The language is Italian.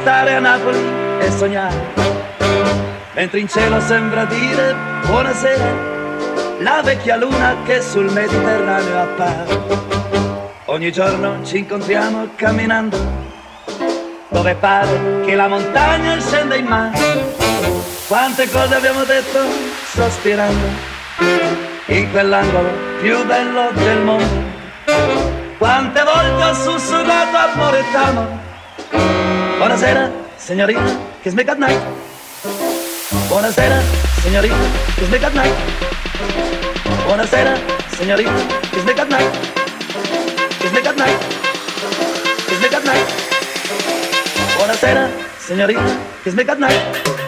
stare a Napoli e sognare. Mentre in cielo sembra dire buonasera, la vecchia luna che sul Mediterraneo appare. Ogni giorno ci incontriamo camminando, dove pare che la montagna scenda in mare. Quante cose abbiamo detto sospirando in quell'angolo più bello del mondo. Quante volte ho sussurrato amore t'amo. Buonasera, signorina, kiss me goodnight. Buonasera, signorina, kiss me goodnight. Buonasera, signorina, kiss me goodnight. Kiss me goodnight. Kiss me goodnight. Buonasera, signorina, kiss me goodnight.